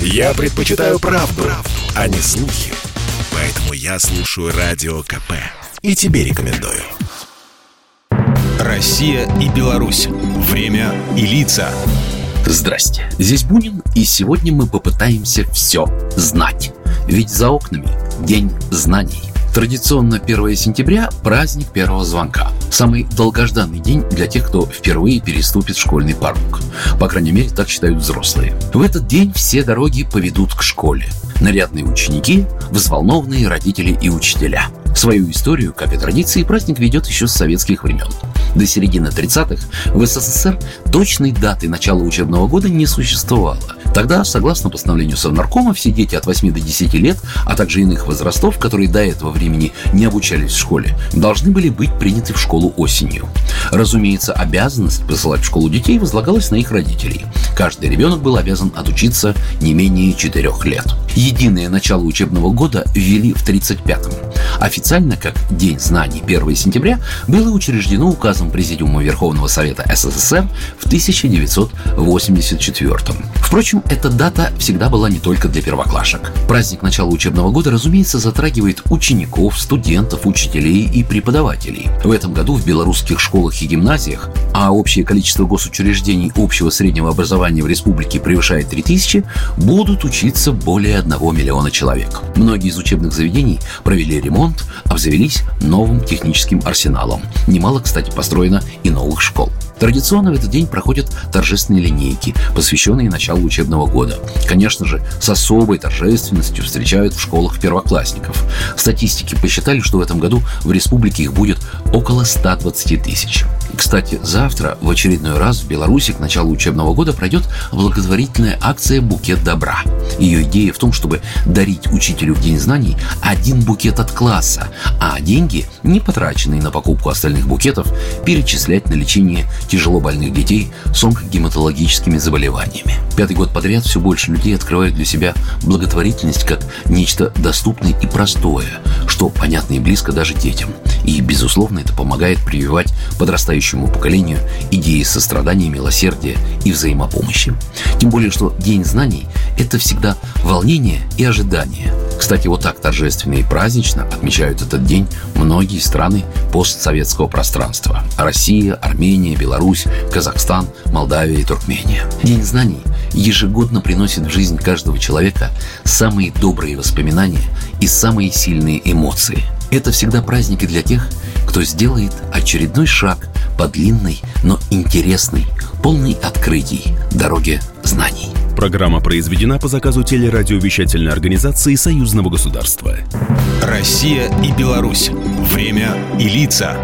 Я предпочитаю правду, правду, а не слухи. Поэтому я слушаю Радио КП. И тебе рекомендую. Россия и Беларусь. Время и лица. Здрасте, здесь Бунин, и сегодня мы попытаемся все знать. Ведь за окнами День знаний. Традиционно 1 сентября – праздник первого звонка. Самый долгожданный день для тех, кто впервые переступит школьный порог. По крайней мере, так считают взрослые. В этот день все дороги поведут к школе. Нарядные ученики, взволнованные родители и учителя. Свою историю, как и традиции, праздник ведет еще с советских времен. До середины 30-х в СССР точной даты начала учебного года не существовало. Тогда, согласно постановлению Совнаркома, все дети от 8 до 10 лет, а также иных возрастов, которые до этого времени не обучались в школе, должны были быть приняты в школу осенью. Разумеется, обязанность посылать в школу детей возлагалась на их родителей. Каждый ребенок был обязан отучиться не менее 4 лет. Единое начало учебного года ввели в 1935-м. Официально, как День знаний 1 сентября, было учреждено указом Президиума Верховного Совета СССР в 1984 -м. Впрочем, эта дата всегда была не только для первоклашек. Праздник начала учебного года, разумеется, затрагивает учеников, студентов, учителей и преподавателей. В этом году в белорусских школах и гимназиях, а общее количество госучреждений общего среднего образования в республике превышает 3000, будут учиться более 1 миллиона человек. Многие из учебных заведений провели ремонт, обзавелись новым техническим арсеналом. Немало, кстати, построено и новых школ. Традиционно в этот день проходят торжественные линейки, посвященные началу учебного года. Конечно же, с особой торжественностью встречают в школах первоклассников. Статистики посчитали, что в этом году в республике их будет около 120 тысяч. Кстати, завтра в очередной раз в Беларуси к началу учебного года пройдет благотворительная акция «Букет добра». Ее идея в том, чтобы дарить учителю в День знаний один букет от класса, а деньги, не потраченные на покупку остальных букетов, перечислять на лечение тяжело больных детей с онкогематологическими заболеваниями. Пятый год подряд все больше людей открывают для себя благотворительность как нечто доступное и простое, что понятно и близко даже детям. И, безусловно, это помогает прививать подрастающему поколению идеи сострадания, милосердия и взаимопомощи. Тем более, что День знаний – это всегда волнение и ожидание. Кстати, вот так торжественно и празднично отмечают этот день многие страны постсоветского пространства. Россия, Армения, Беларусь, Казахстан, Молдавия и Туркмения. День знаний ежегодно приносит в жизнь каждого человека самые добрые воспоминания и самые сильные эмоции. Это всегда праздники для тех, кто сделает очередной шаг по длинной, но интересной, полной открытий дороге знаний. Программа произведена по заказу телерадиовещательной организации Союзного государства. Россия и Беларусь. Время и лица.